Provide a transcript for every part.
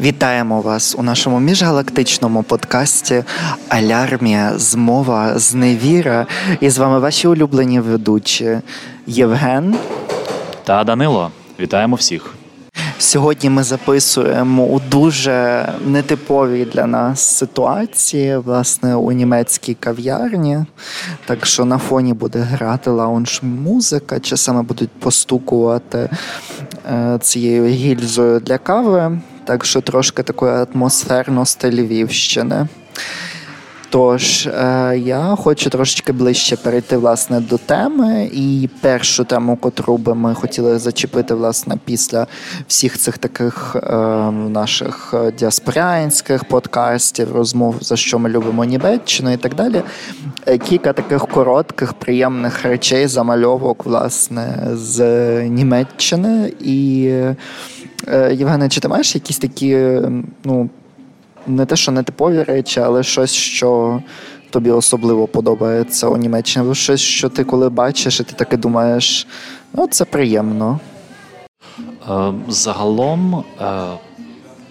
Вітаємо вас у нашому міжгалактичному подкасті Алярмія, змова, зневіра. І з вами ваші улюблені ведучі Євген та Данило. Вітаємо всіх. Сьогодні ми записуємо у дуже нетиповій для нас ситуації, власне, у німецькій кав'ярні. Так що на фоні буде грати лаунж-музика, часами будуть постукувати е, цією гільзою для кави. Так що трошки такої атмосферності Львівщини. Тож е, я хочу трошечки ближче перейти власне до теми. І першу тему, котру би ми хотіли зачепити власне після всіх цих таких е, наших діаспорянських подкастів, розмов за що ми любимо Німеччину і так далі. Е, кілька таких коротких, приємних речей, замальовок власне з Німеччини. І Євгене, чи ти маєш якісь такі ну не те, що не типові речі, але щось, що тобі особливо подобається у Німеччині. Або щось, що ти коли бачиш, і ти таке думаєш, ну це приємно. Е, загалом е,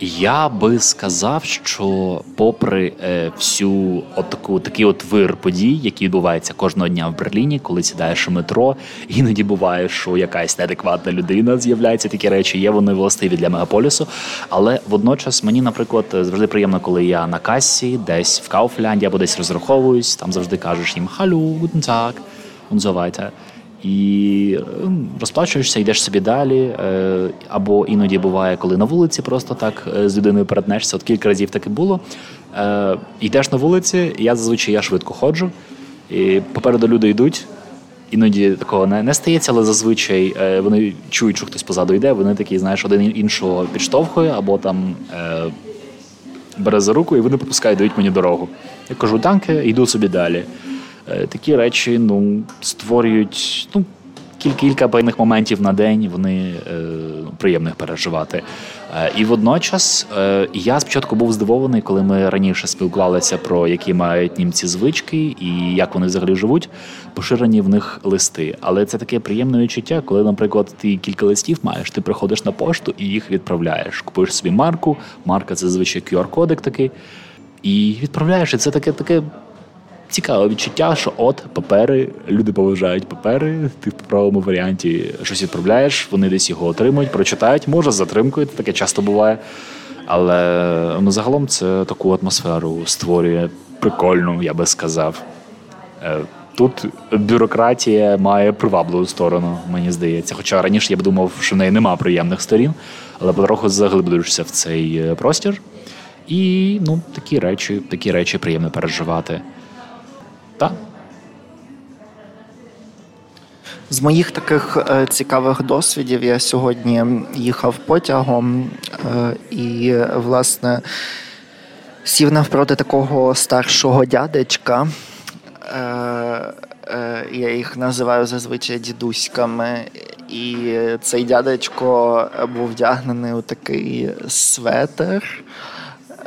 я би сказав, що попри е, всю отаку такий от вир подій, які відбуваються кожного дня в Берліні, коли сідаєш у метро, іноді буває, що якась неадекватна людина з'являється. Такі речі є вони властиві для мегаполісу. Але водночас мені, наприклад, завжди приємно, коли я на касі, десь в Кауфлянді або десь розраховуюсь, там завжди кажеш їм Халю, Tag und so weiter і ем, розплачуєшся, йдеш собі далі. Е, або іноді буває, коли на вулиці просто так е, з людиною перетнешся. От кілька разів таке було. Е, йдеш на вулиці, я зазвичай я швидко ходжу, і попереду люди йдуть. Іноді такого не не стається, але зазвичай вони чують, що хтось позаду йде. Вони такі, знаєш, один іншого підштовхує або там бере за руку, і вони пропускають, дають мені дорогу. Я кажу, данке, йду собі далі. Е, такі речі ну, створюють ну, кілька певних моментів на день, вони е, приємних переживати. Е, і водночас е, я спочатку був здивований, коли ми раніше спілкувалися про які мають німці звички і як вони взагалі живуть, поширені в них листи. Але це таке приємне відчуття, коли, наприклад, ти кілька листів маєш, ти приходиш на пошту і їх відправляєш. Купуєш собі марку, марка це зазвичай QR-кодик такий. І відправляєш, і це таке таке цікаве відчуття, що от папери, люди поважають папери, ти в правому варіанті щось відправляєш, вони десь його отримують, прочитають, може з затримкою, таке часто буває. Але ну, загалом це таку атмосферу створює прикольну, я би сказав. Е, тут бюрократія має привабливу сторону, мені здається. Хоча раніше я б думав, що в неї нема приємних сторін, але потроху заглиблюєшся в цей е, простір. І ну, такі речі, такі речі приємно переживати. Так. З моїх таких е, цікавих досвідів я сьогодні їхав потягом е, і, власне, сів навпроти такого старшого дядечка. Е, е, я їх називаю зазвичай дідуськами. І цей дядечко був вдягнений у такий светер.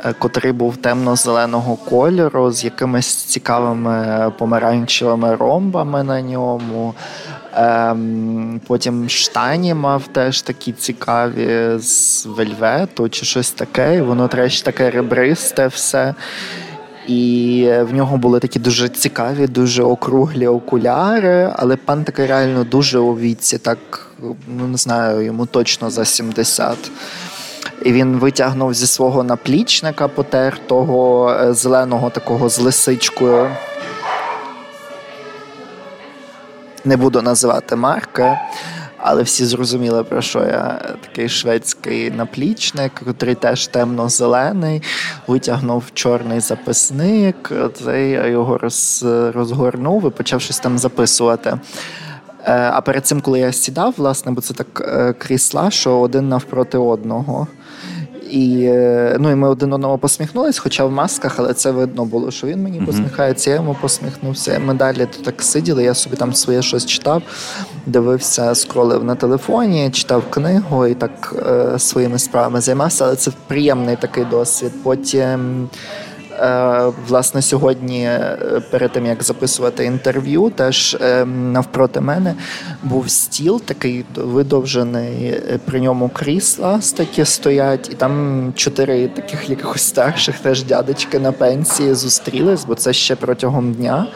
Е, котрий був темно-зеленого кольору з якимись цікавими помаранчевими ромбами на ньому. Ем, Потім штані мав теж такі цікаві з вельвету чи щось таке. І воно теж таке ребристе все. І в нього були такі дуже цікаві, дуже округлі окуляри, але пан такий реально дуже у віці, так ну не знаю, йому точно за 70. І він витягнув зі свого наплічника потертого е, зеленого такого з лисичкою. Не буду називати марки, але всі зрозуміли, про що я такий шведський наплічник, який теж темно-зелений, витягнув чорний записник, цей його роз, розгорнув і почав щось там записувати. Е, а перед цим, коли я сідав, власне, бо це так е, крісла, що один навпроти одного. І е, ну, і ми один одному посміхнулись, хоча в масках, але це видно було, що він мені посміхається, я йому посміхнувся. Ми далі тут так сиділи, я собі там своє щось читав, дивився, скролив на телефоні, читав книгу і так е, своїми справами займався, але це приємний такий досвід. Потім. Е, власне, сьогодні, перед тим як записувати інтерв'ю, теж навпроти мене був стіл, такий видовжений, е, при ньому крісла такі стоять, і там чотири таких якихось старших теж дядечки на пенсії зустрілись, бо це ще протягом дня.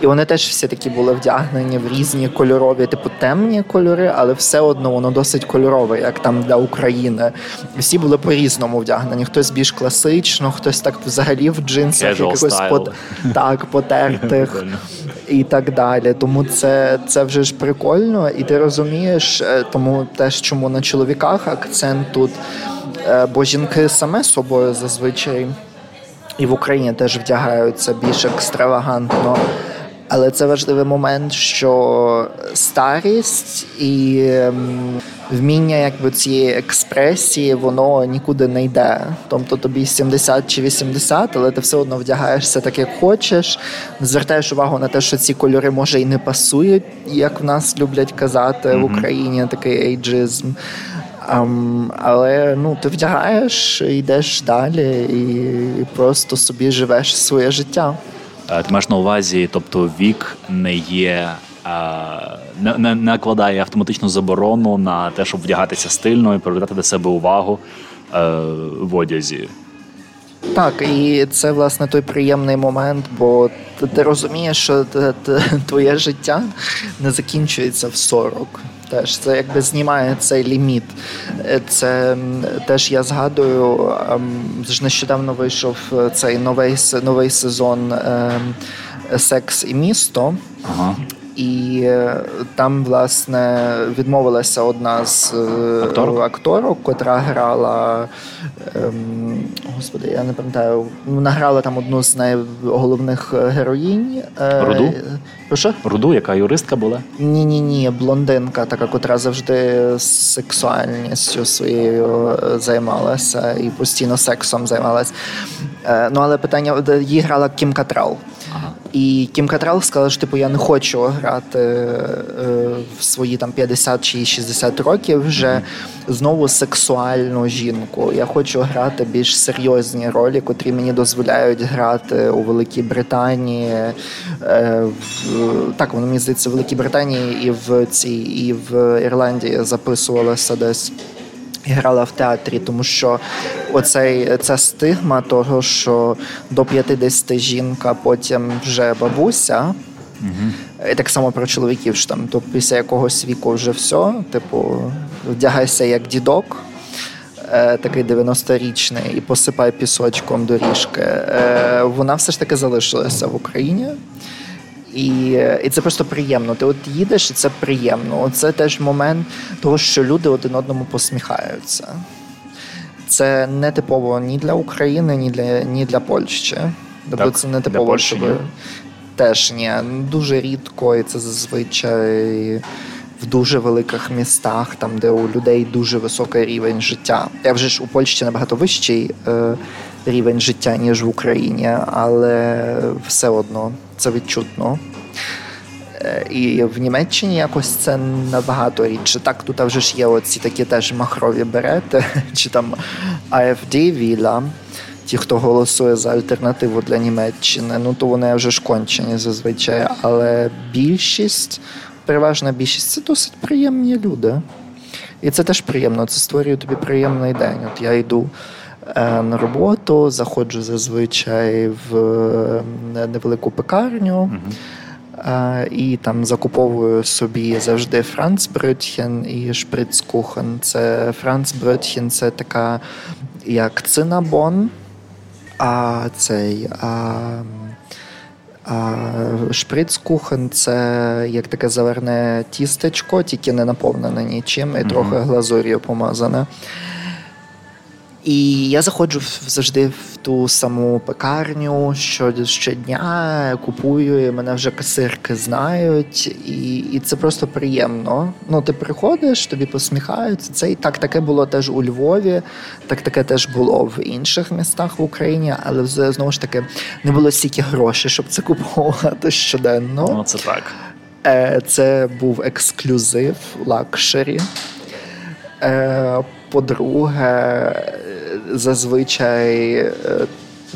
І вони теж всі такі були вдягнені в різні кольорові, типу темні кольори, але все одно воно досить кольорове, як там для України. Всі були по-різному вдягнені. Хтось більш класично, хтось так взагалі в джинсах якихось под... так, потертих і так далі. Тому це це вже ж прикольно, і ти розумієш, е, тому теж чому на чоловіках акцент тут, е, бо жінки саме собою зазвичай і в Україні теж вдягаються більш екстравагантно. Але це важливий момент, що старість і ем, вміння якби цієї експресії, воно нікуди не йде. Тобто тобі 70 чи 80, але ти все одно вдягаєшся так, як хочеш. Звертаєш увагу на те, що ці кольори може і не пасують, як в нас люблять казати mm-hmm. в Україні такий ейджизм. Um, але ну, ти вдягаєш, йдеш далі і просто собі живеш своє життя. Е, ти маєш на увазі, тобто вік не є. Не, не накладає автоматичну заборону на те, щоб вдягатися стильно і привертати до себе увагу е, в одязі. Так, і це власне той приємний момент, бо ти, ти розумієш, що твоє життя не закінчується в 40. Теж це якби знімає цей ліміт. Е, це теж я згадую, ж нещодавно вийшов цей новий новий сезон ем, Секс і місто. Ага. І е, там, власне, відмовилася одна з е, акторок, акторок котра грала. Ем, господи, я не пам'ятаю. Вона грала там одну з найголовних героїнь. Е, Руду? Прошу? Руду, яка юристка була? Ні, ні, ні, блондинка, така, котра завжди сексуальністю своєю займалася і постійно сексом займалася. Ну, але питання її грала Кім Катрал. І Кім Катрал сказала, що типу я не хочу грати е, в свої там 50 чи 60 років вже знову сексуальну жінку. Я хочу грати більш серйозні ролі, котрі мені дозволяють грати у Великій Британії. Е, в, так, воно мені здається, в Великій Британії і в цій, і в Ірландії записувалося десь грала в театрі, тому що оцей ця стигма того, що до 50 жінка, потім вже бабуся. Угу. І Так само про чоловіків що там, то після якогось віку вже все, типу, вдягайся як дідок, е, такий 90-річний, і посипай пісочком доріжки. Е, Вона все ж таки залишилася в Україні. І і це просто приємно. Ти от їдеш, і це приємно. Це теж момент того, що люди один одному посміхаються. Це не типово ні для України, ні для ні для Польщі. Тобто це не типово, щоб теж ні. Дуже рідко, і це зазвичай в дуже великих містах, там де у людей дуже високий рівень життя. Я вже ж у Польщі набагато вищий е, рівень життя, ніж в Україні, але все одно це відчутно. Е, і в Німеччині якось це набагато рідше. Так, тут вже ж є оці такі теж махрові берети, чи там АФД Віла. Ті, хто голосує за альтернативу для Німеччини, ну то вони вже ж кончені зазвичай. Але більшість, переважна більшість це досить приємні люди. І це теж приємно. Це створює тобі приємний день. От я йду Е, на роботу, заходжу зазвичай в е, невелику пекарню. Uh-huh. І там закуповую собі завжди Францбрютхен і шприцкухен. Це Францбрютхен це така як цинабон, а цей а шприцкухен це як таке заверне тістечко, тільки не наповнене нічим, і mm-hmm. трохи глазур'ю помазане. І я заходжу завжди в ту саму пекарню щодня, купую, і мене вже касирки знають, і і це просто приємно. Ну, ти приходиш, тобі посміхаються. Це і так таке було теж у Львові, так таке теж було в інших містах в Україні, але знову ж таки не було стільки грошей, щоб це купувати щоденно. Ну, це так. Е, це був ексклюзив luxury. По-друге, зазвичай е,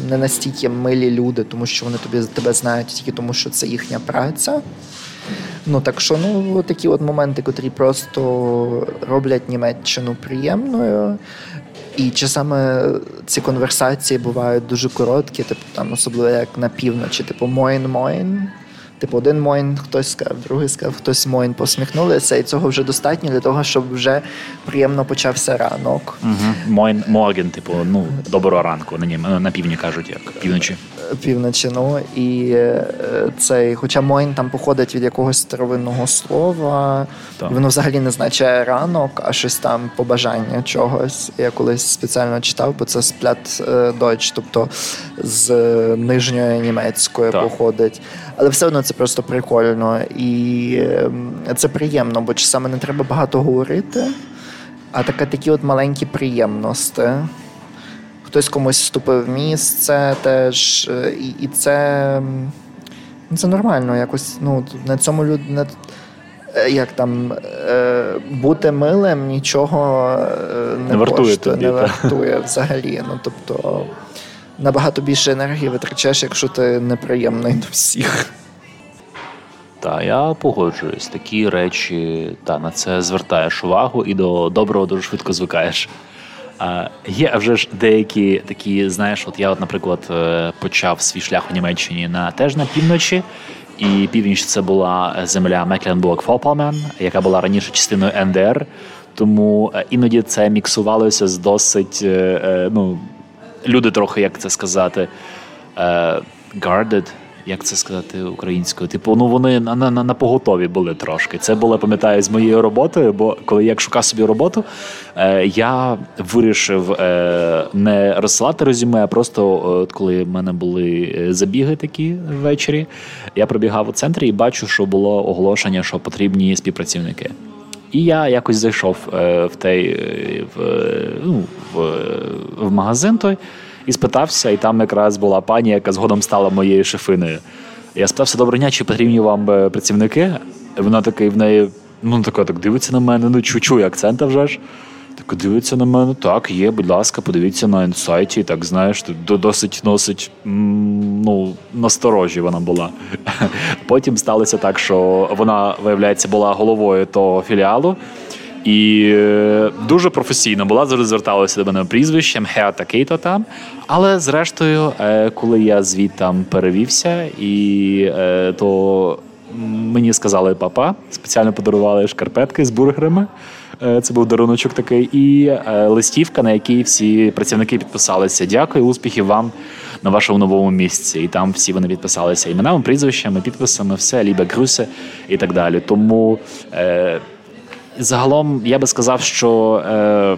не настільки милі люди, тому що вони тобі тебе знають тільки тому, що це їхня праця. Ну так що ну такі от моменти, котрі просто роблять Німеччину приємною. І часами ці конверсації бувають дуже короткі, типу там, особливо як на півночі, типу Moin-Moin. Типу, один моїн хтось сказав, другий сказав, хтось моїн посміхнулися, і цього вже достатньо для того, щоб вже приємно почався ранок. Угу. Мойн Морген, типу, ну доброго ранку. На на півдні кажуть, як півночі. Півночі, ну і е, цей, хоча Мойн там походить від якогось старовинного слова, так. воно взагалі не означає ранок, а щось там побажання чогось. Я колись спеціально читав, бо це сплят дойч, тобто з нижньої німецької так. походить. Але все одно це просто прикольно і ем, це приємно, бо часами не треба багато говорити, а таке такі от маленькі приємності. Хтось комусь вступив в місце теж, е, і і це ну, це нормально. якось ну, На цьому люд... на... Е, як там е, бути милим нічого не, не вартує, коштує, тобі, не вартує взагалі. Ну, тобто набагато більше енергії витрачаєш, якщо ти неприємний до всіх. Та я погоджуюсь. Такі речі та на це звертаєш увагу і до доброго дуже швидко звикаєш. Є вже ж деякі такі, знаєш, от я, от, наприклад, е, почав свій шлях у Німеччині на теж на півночі, і північ це була земля мекленбург фопалмен яка була раніше частиною НДР. Тому е, іноді це міксувалося з досить е, ну, люди трохи, як це сказати, guarded, як це сказати українською? Типу, ну вони на на, на поготові були трошки. Це було, пам'ятаю, з моєю роботою. Бо коли я шукав собі роботу, е, я вирішив е, не розсилати резюме, а просто от коли в мене були е, забіги такі ввечері, я пробігав у центрі і бачу, що було оголошення, що потрібні співпрацівники. І я якось зайшов е, в той е, в, ну, в, в магазин той і спитався, і там якраз була пані, яка згодом стала моєю шефиною. Я спитався, доброго дня, чи потрібні вам е, працівники? Вона такий в неї, ну така так дивиться на мене, ну чую акцента вже ж. Так дивиться на мене, так, є, будь ласка, подивіться на інсайті, так знаєш, досить носить ну, насторожі вона була. Потім сталося так, що вона, виявляється, була головою того філіалу. І е, дуже професійно була, завжди зверталася до мене прізвищем, Хеа такий-то там. Але зрештою, е, коли я звідтам перевівся, і е, то мені сказали папа, спеціально подарували шкарпетки з бургерами. Це був даруночок такий, і листівка, на якій всі працівники підписалися. Дякую, успіхів вам на вашому новому місці. І там всі вони підписалися іменами, прізвищами, підписами, все, лібе грюсе і так далі. Тому. Загалом я би сказав, що е,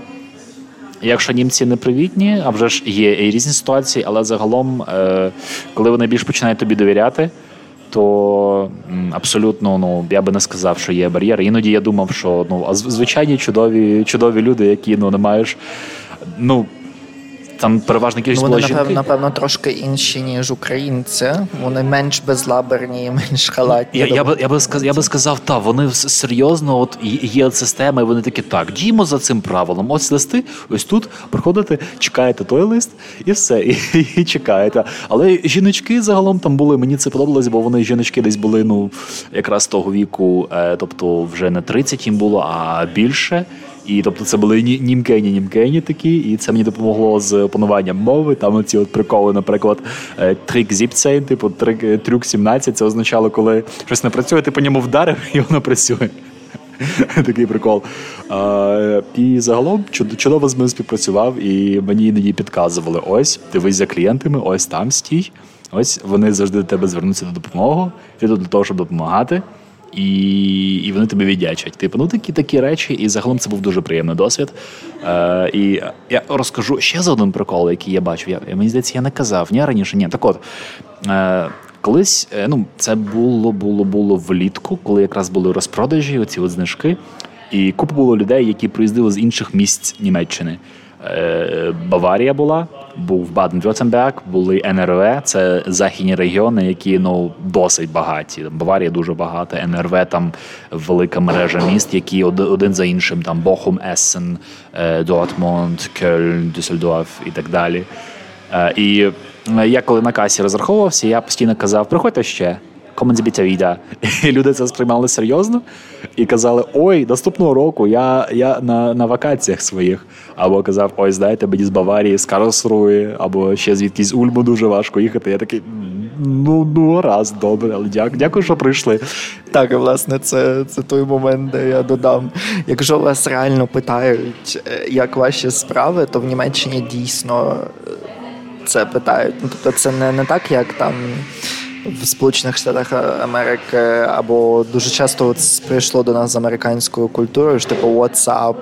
якщо німці не привітні, а вже ж є і різні ситуації, але загалом, е, коли вони більш починають тобі довіряти, то абсолютно ну я би не сказав, що є бар'єр. Іноді я думав, що ну звичайні чудові чудові люди, які ну не маєш. Ну там переважна кількість ну, Вони, напевно, трошки інші, ніж українці. Вони менш безлаберні, менш халатні. Я я, би я би сказав, я би сказав, та вони серйозно, от є система, і вони такі так, діємо за цим правилом. Ось листи, ось тут приходите, чекаєте той лист, і все, і, і чекаєте. Але жіночки загалом там були. Мені це подобалось, бо вони жіночки десь були ну якраз того віку, е, тобто вже не 30 їм було, а більше. І тобто це були німкені, німкені такі, і це мені допомогло з опануванням мови. Там оці от приколи, наприклад, е, трик зіпцейн, типу трик, е, трюк 17, Це означало, коли щось не працює, ти по ньому вдарив, і воно працює. Такий прикол. А, І загалом чудово з ним співпрацював, і мені іноді підказували: ось, дивись за клієнтами, ось там стій. Ось вони завжди до тебе звернуться до допомоги, ти тут для того, щоб допомагати і і вони тобі віддячать. Типу, ну такі такі речі, і загалом це був дуже приємний досвід. Е, І я розкажу ще за один прикол, який я бачив. Я мені здається, я не казав ні раніше. Ні, так от. Е, Колись е, ну це було було було влітку, коли якраз були розпродажі, оці от знижки, і купа було людей, які приїздили з інших місць Німеччини. Е, Баварія була, був Баден-Вюртемберг, були НРВ, це західні регіони, які ну досить багаті. Баварія дуже багата, НРВ там велика мережа міст, які один за іншим там Бохум, Ессен, е, Дортмунд, Кельн, Дюссельдорф і так далі. Е, і я коли на касі розраховувався, я постійно казав: приходьте ще. Kommen Sie bitte. І люди це сприймали серйозно і казали: Ой, наступного року я я на на вакаціях своїх. Або казав, ой, знаєте, мені з Баварії, з Карлсруї, або ще звідкись з Ульму дуже важко їхати. Я такий, ну ну раз, добре, але дякую, дякую, що прийшли. Так, і власне, це це той момент, де я додам. Якщо вас реально питають, е, як ваші справи, то в Німеччині дійсно е, це питають. Ну, Тобто, це не, не так, як там в Сполучених Штатах Америки, або дуже часто от прийшло до нас з американською культурою, що типу «What's up?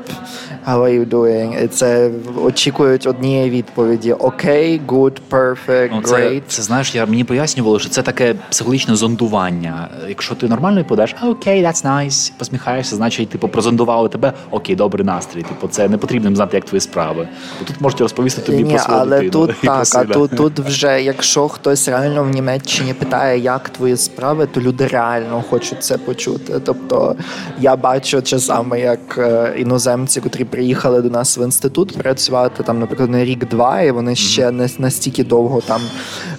How are you doing?» І це очікують однієї відповіді: окей, okay, good, perfect, ну, це, great. Це знаєш, я мені пояснювало, що це таке психологічне зондування. Якщо ти нормально подаєш, окей, okay, that's nice, посміхаєшся, значить, типу, прозондували тебе, окей, добрий настрій. Типу, це не потрібно знати, як твої справи. Бо тут можуть розповісти тобі Ні, про свою але дитину. тут так, а тут, тут вже, якщо хтось реально в Німеччині питає, як твої справи, то люди реально хочуть це почути. Тобто я бачу часами, як е, іноземці, котрі приїхали до нас в інститут працювати там, наприклад, на рік-два, і вони ще не настільки довго там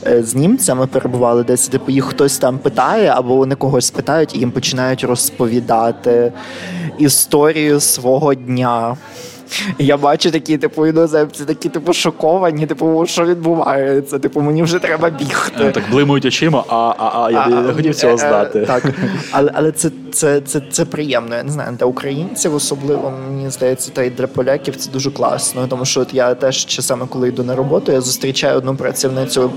е, з німцями перебували, десь типу їх хтось там питає, або вони когось питають і їм починають розповідати історію свого дня. Я бачу такі, типу, іноземці, такі, типу, шоковані, типу, що відбувається? Типу, мені вже треба бігти. Так блимують очима, а а, а я не хотів цього е, знати. Так, але але це це, це, це приємно. Я не знаю, для українців особливо, мені здається, та й для поляків це дуже класно. Тому що от я теж часами, коли йду на роботу, я зустрічаю одну працівницю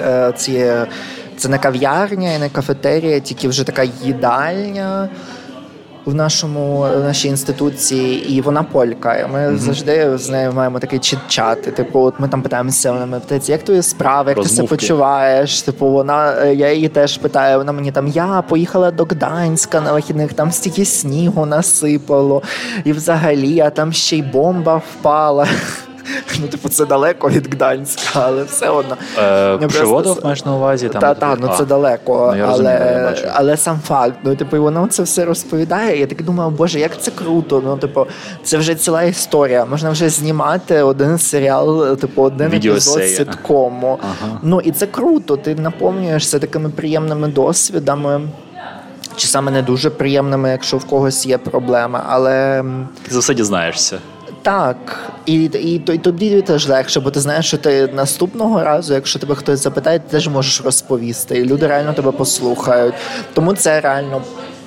е, цієї. Це не кав'ярня і не кафетерія, тільки вже така їдальня в нашому в нашій інституції, і вона полька. Ми mm-hmm. завжди з нею маємо такий чит-чат. Типу, от ми там питаємося, вона мене питається, як твої справи, як Розмовки. ти себе почуваєш? Типу, вона е, я її теж питаю. Вона мені там я поїхала до Гданська на вихідних, там стільки снігу насипало, і взагалі а там ще й бомба впала. Ну, типу, це далеко від Гданська, але все одно. Е, Пшеводов маєш на увазі? Там, Так, та, ну це далеко. Ну, але розумію, але сам факт. Ну, типу, воно це все розповідає. Я так думаю, боже, як це круто. Ну, типу, це вже ціла історія. Можна вже знімати один серіал, типу, один епізод ситкому. Ага. Ну і це круто. Ти наповнюєшся такими приємними досвідами. Чи саме не дуже приємними, якщо в когось є проблеми, але ти за все дізнаєшся. Так, і і, і тобі теж легше, бо ти знаєш, що ти наступного разу, якщо тебе хтось запитає, ти теж можеш розповісти. І люди реально тебе послухають. Тому це реально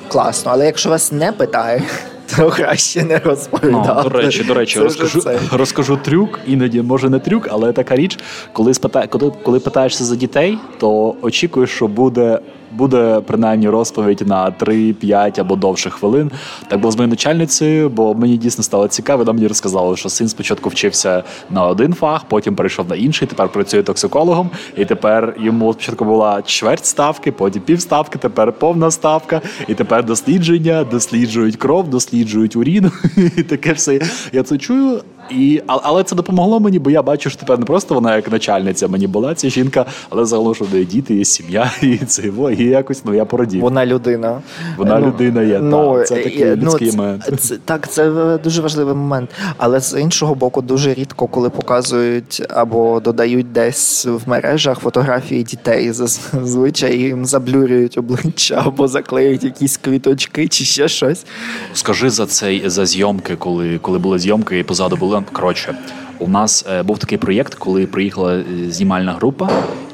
класно. Але якщо вас не питають, то краще не розповідати. Ну, До речі, до речі, розкажу розкажу трюк, іноді може не трюк, але така річ, коли спита... коли, коли питаєшся за дітей, то очікуєш, що буде буде принаймні розповідь на 3-5 або довше хвилин. Так було з моєю начальницею, бо мені дійсно стало цікаво. Вона мені розказала, що син спочатку вчився на один фах, потім перейшов на інший. Тепер працює токсикологом, і тепер йому спочатку була чверть ставки, потім півставки, тепер повна ставка, і тепер дослідження, досліджують кров, досліджують урін. І таке все. Я це чую. І, Але це допомогло мені, бо я бачу, що тепер не просто вона як начальниця мені була ця жінка, але загалом, що в діти, є сім'я, і це і якось ну я порадів. Вона людина. Вона ну, людина є. Ну, так. Це такий ну, людський ну, момент. Це, так, це дуже важливий момент. Але з іншого боку, дуже рідко, коли показують або додають десь в мережах фотографії дітей, зазвичай їм заблюрюють обличчя або заклеюють якісь квіточки чи ще щось. Скажи за цей за зйомки, коли коли були зйомки і позаду були коротше. У нас е, був такий проєкт, коли приїхала е, знімальна група,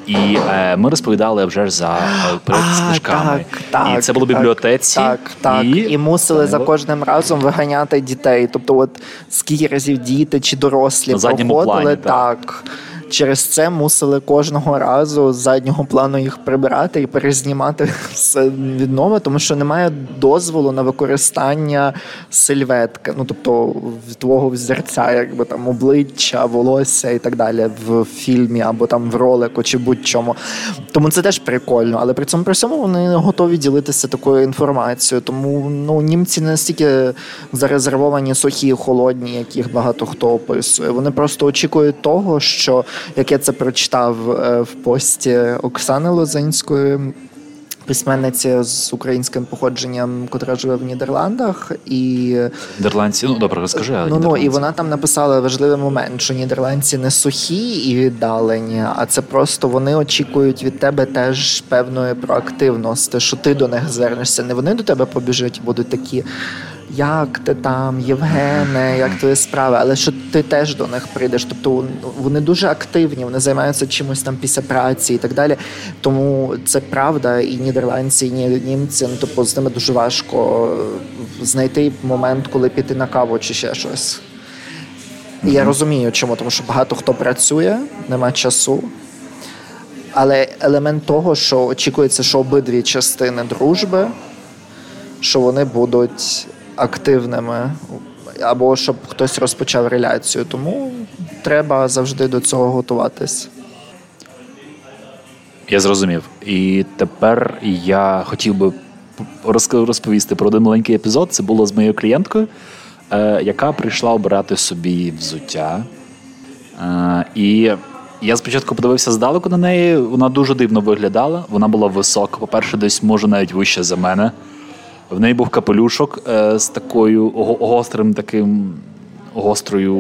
і е, ми розповідали вже ж за е, проєкт з книжками. Так, так, і це було в бібліотеці. Так, так. І, і мусили за кожним разом виганяти дітей. Тобто, от скільки разів діти чи дорослі На проходили, плані, так. так через це мусили кожного разу з заднього плану їх прибирати і перезнімати все відново, тому що немає дозволу на використання сельветки, ну тобто твого взірця, якби там обличчя, волосся і так далі в фільмі або там в ролику чи будь-чому. Тому це теж прикольно, але при цьому при цьому вони готові ділитися такою інформацією. Тому ну німці не настільки зарезервовані сухі, холодні, яких багато хто описує. Вони просто очікують того, що як я це прочитав е, в пості Оксани Лозинської. письменниця з українським походженням, котра живе в Нідерландах, і Нідерландці, ну добре, розкажи. Ну ну і вона там написала важливий момент, що нідерландці не сухі і віддалені, а це просто вони очікують від тебе теж певної проактивності, що ти до них звернешся. Не вони до тебе побіжать, будуть такі як ти там, Євгене, як твої справи, але що ти теж до них прийдеш. Тобто вони дуже активні, вони займаються чимось там після праці і так далі. Тому це правда, і нідерландці, і німці, ну тобто з ними дуже важко знайти момент, коли піти на каву чи ще щось. І я розумію, чому, тому що багато хто працює, нема часу. Але елемент того, що очікується, що обидві частини дружби, що вони будуть активними, або щоб хтось розпочав реляцію. Тому треба завжди до цього готуватись. Я зрозумів. І тепер я хотів би розповісти про один маленький епізод. Це було з моєю клієнткою, е, яка прийшла обирати собі взуття. Е, і я спочатку подивився здалеку на неї. Вона дуже дивно виглядала. Вона була висока. По-перше, десь може навіть вище за мене. В неї був капелюшок е, з такою гострим таким гострою,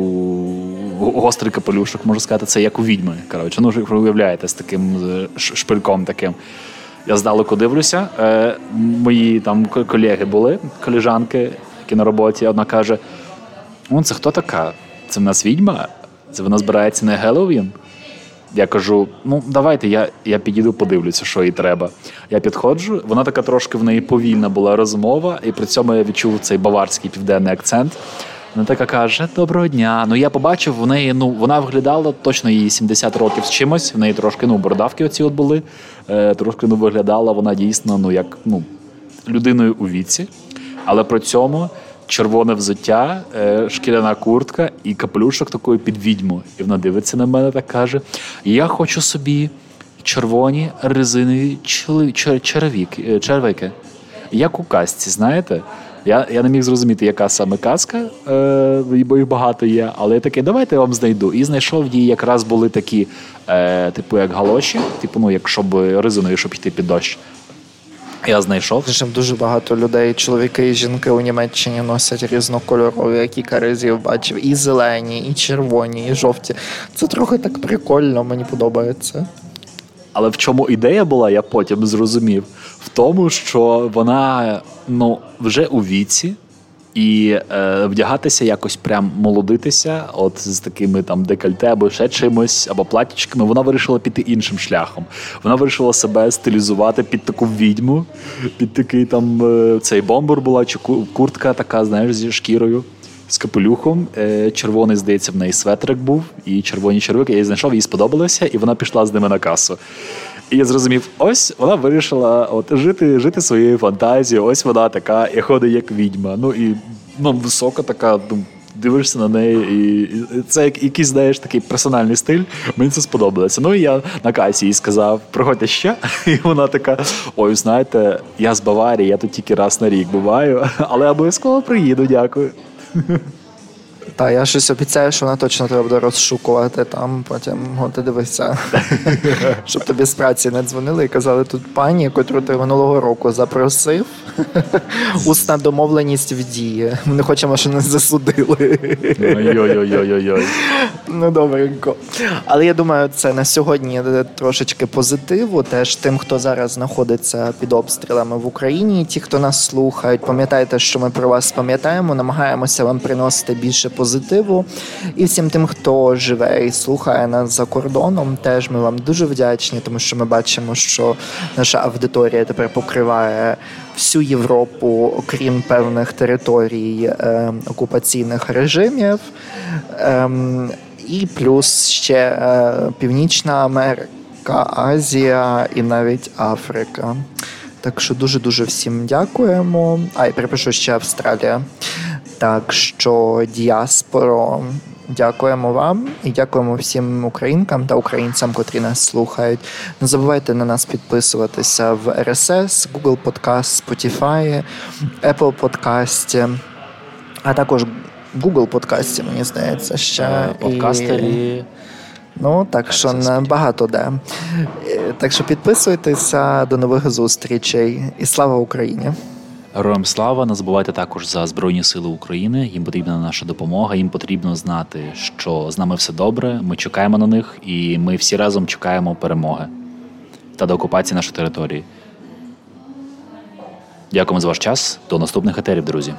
гострий капелюшок, можу сказати, це як у відьми. Коротше, ну ви уявляєте, з таким шпильком таким. Я здалеку дивлюся. Е, Мої там колеги були, коліжанки, які на роботі. Одна каже: О, це хто така? Це в нас відьма? Це вона збирається на Геловін? Я кажу: ну давайте, я я підійду, подивлюся, що їй треба. Я підходжу, вона така трошки в неї повільна була розмова, і при цьому я відчув цей баварський південний акцент. Вона така каже: Доброго дня. Ну я побачив, в неї ну вона виглядала точно їй 70 років з чимось. В неї трошки ну бородавки оці от були. Е, Трошки ну виглядала вона дійсно ну як ну людиною у віці, але при цьому червоне взуття, е, шкіряна куртка і капелюшок такою під відьму. І вона дивиться на мене так каже: Я хочу собі червоні резинові черевики, червики. Як у казці, знаєте? Я я не міг зрозуміти, яка саме казка, е, бо їх багато є. Але я такий, давайте я вам знайду. І знайшов її якраз були такі, е, типу, як галоші, типу, ну, як щоб резиною, щоб йти під дощ. Я знайшов. Причому дуже багато людей, чоловіки і жінки у Німеччині носять різнокольорові, які каризів бачив. І зелені, і червоні, і жовті. Це трохи так прикольно, мені подобається. Але в чому ідея була, я потім зрозумів. В тому, що вона ну, вже у віці, і е, вдягатися якось прям молодитися, от з такими там декольте або ще чимось, або платічками, вона вирішила піти іншим шляхом. Вона вирішила себе стилізувати під таку відьму, під такий там е, цей бомбур була, чи куртка така, знаєш, зі шкірою. З капелюхом, е, червоний, здається, в неї светрик був, і червоні червики. Я її знайшов, їй сподобалося, і вона пішла з ними на касу. І я зрозумів, ось вона вирішила от жити жити своєю фантазією. Ось вона така і ходить як відьма. Ну і ну, висока така. ну, Дивишся на неї, і це як якийсь, знаєш, такий персональний стиль. Мені це сподобалося. Ну і я на касі їй сказав, приходьте ще. І вона така: ой, знаєте, я з Баварії, я тут тільки раз на рік буваю, але обов'язково приїду, дякую. Та я щось обіцяю, що вона точно треба буде розшукувати там, потім от дивися, щоб тобі з праці не дзвонили і казали, тут пані, котру ти минулого року запросив. Усна домовленість в дії. Ми не хочемо, щоб нас засудили. Ой-ой-ой-ой-ой. Ну, добренько. Але я думаю, це на сьогодні трошечки позитиву. Теж тим, хто зараз знаходиться під обстрілами в Україні, ті, хто нас слухають, пам'ятайте, що ми про вас пам'ятаємо, намагаємося вам приносити більше позитиву. І всім тим, хто живе і слухає нас за кордоном, теж ми вам дуже вдячні, тому що ми бачимо, що наша аудиторія тепер покриває всю Європу, окрім певних територій е, окупаційних режимів. Е, і плюс ще е, Північна Америка, Азія і навіть Африка. Так що дуже дуже всім дякуємо. А і перепишу ще Австралія. Так що діаспоро, дякуємо вам і дякуємо всім українкам та українцям, котрі нас слухають. Не забувайте на нас підписуватися в RSS, Google Podcast, Spotify, Apple Podcast, а також Google подкасті, мені здається, ще подкастері. Ну так що багато де. Е, так що підписуйтеся до нових зустрічей і слава Україні! Героям слава не забувайте також за Збройні Сили України. Їм потрібна наша допомога. Їм потрібно знати, що з нами все добре. Ми чекаємо на них, і ми всі разом чекаємо перемоги та до окупації нашої території. Дякуємо за ваш час. До наступних етерів, друзі.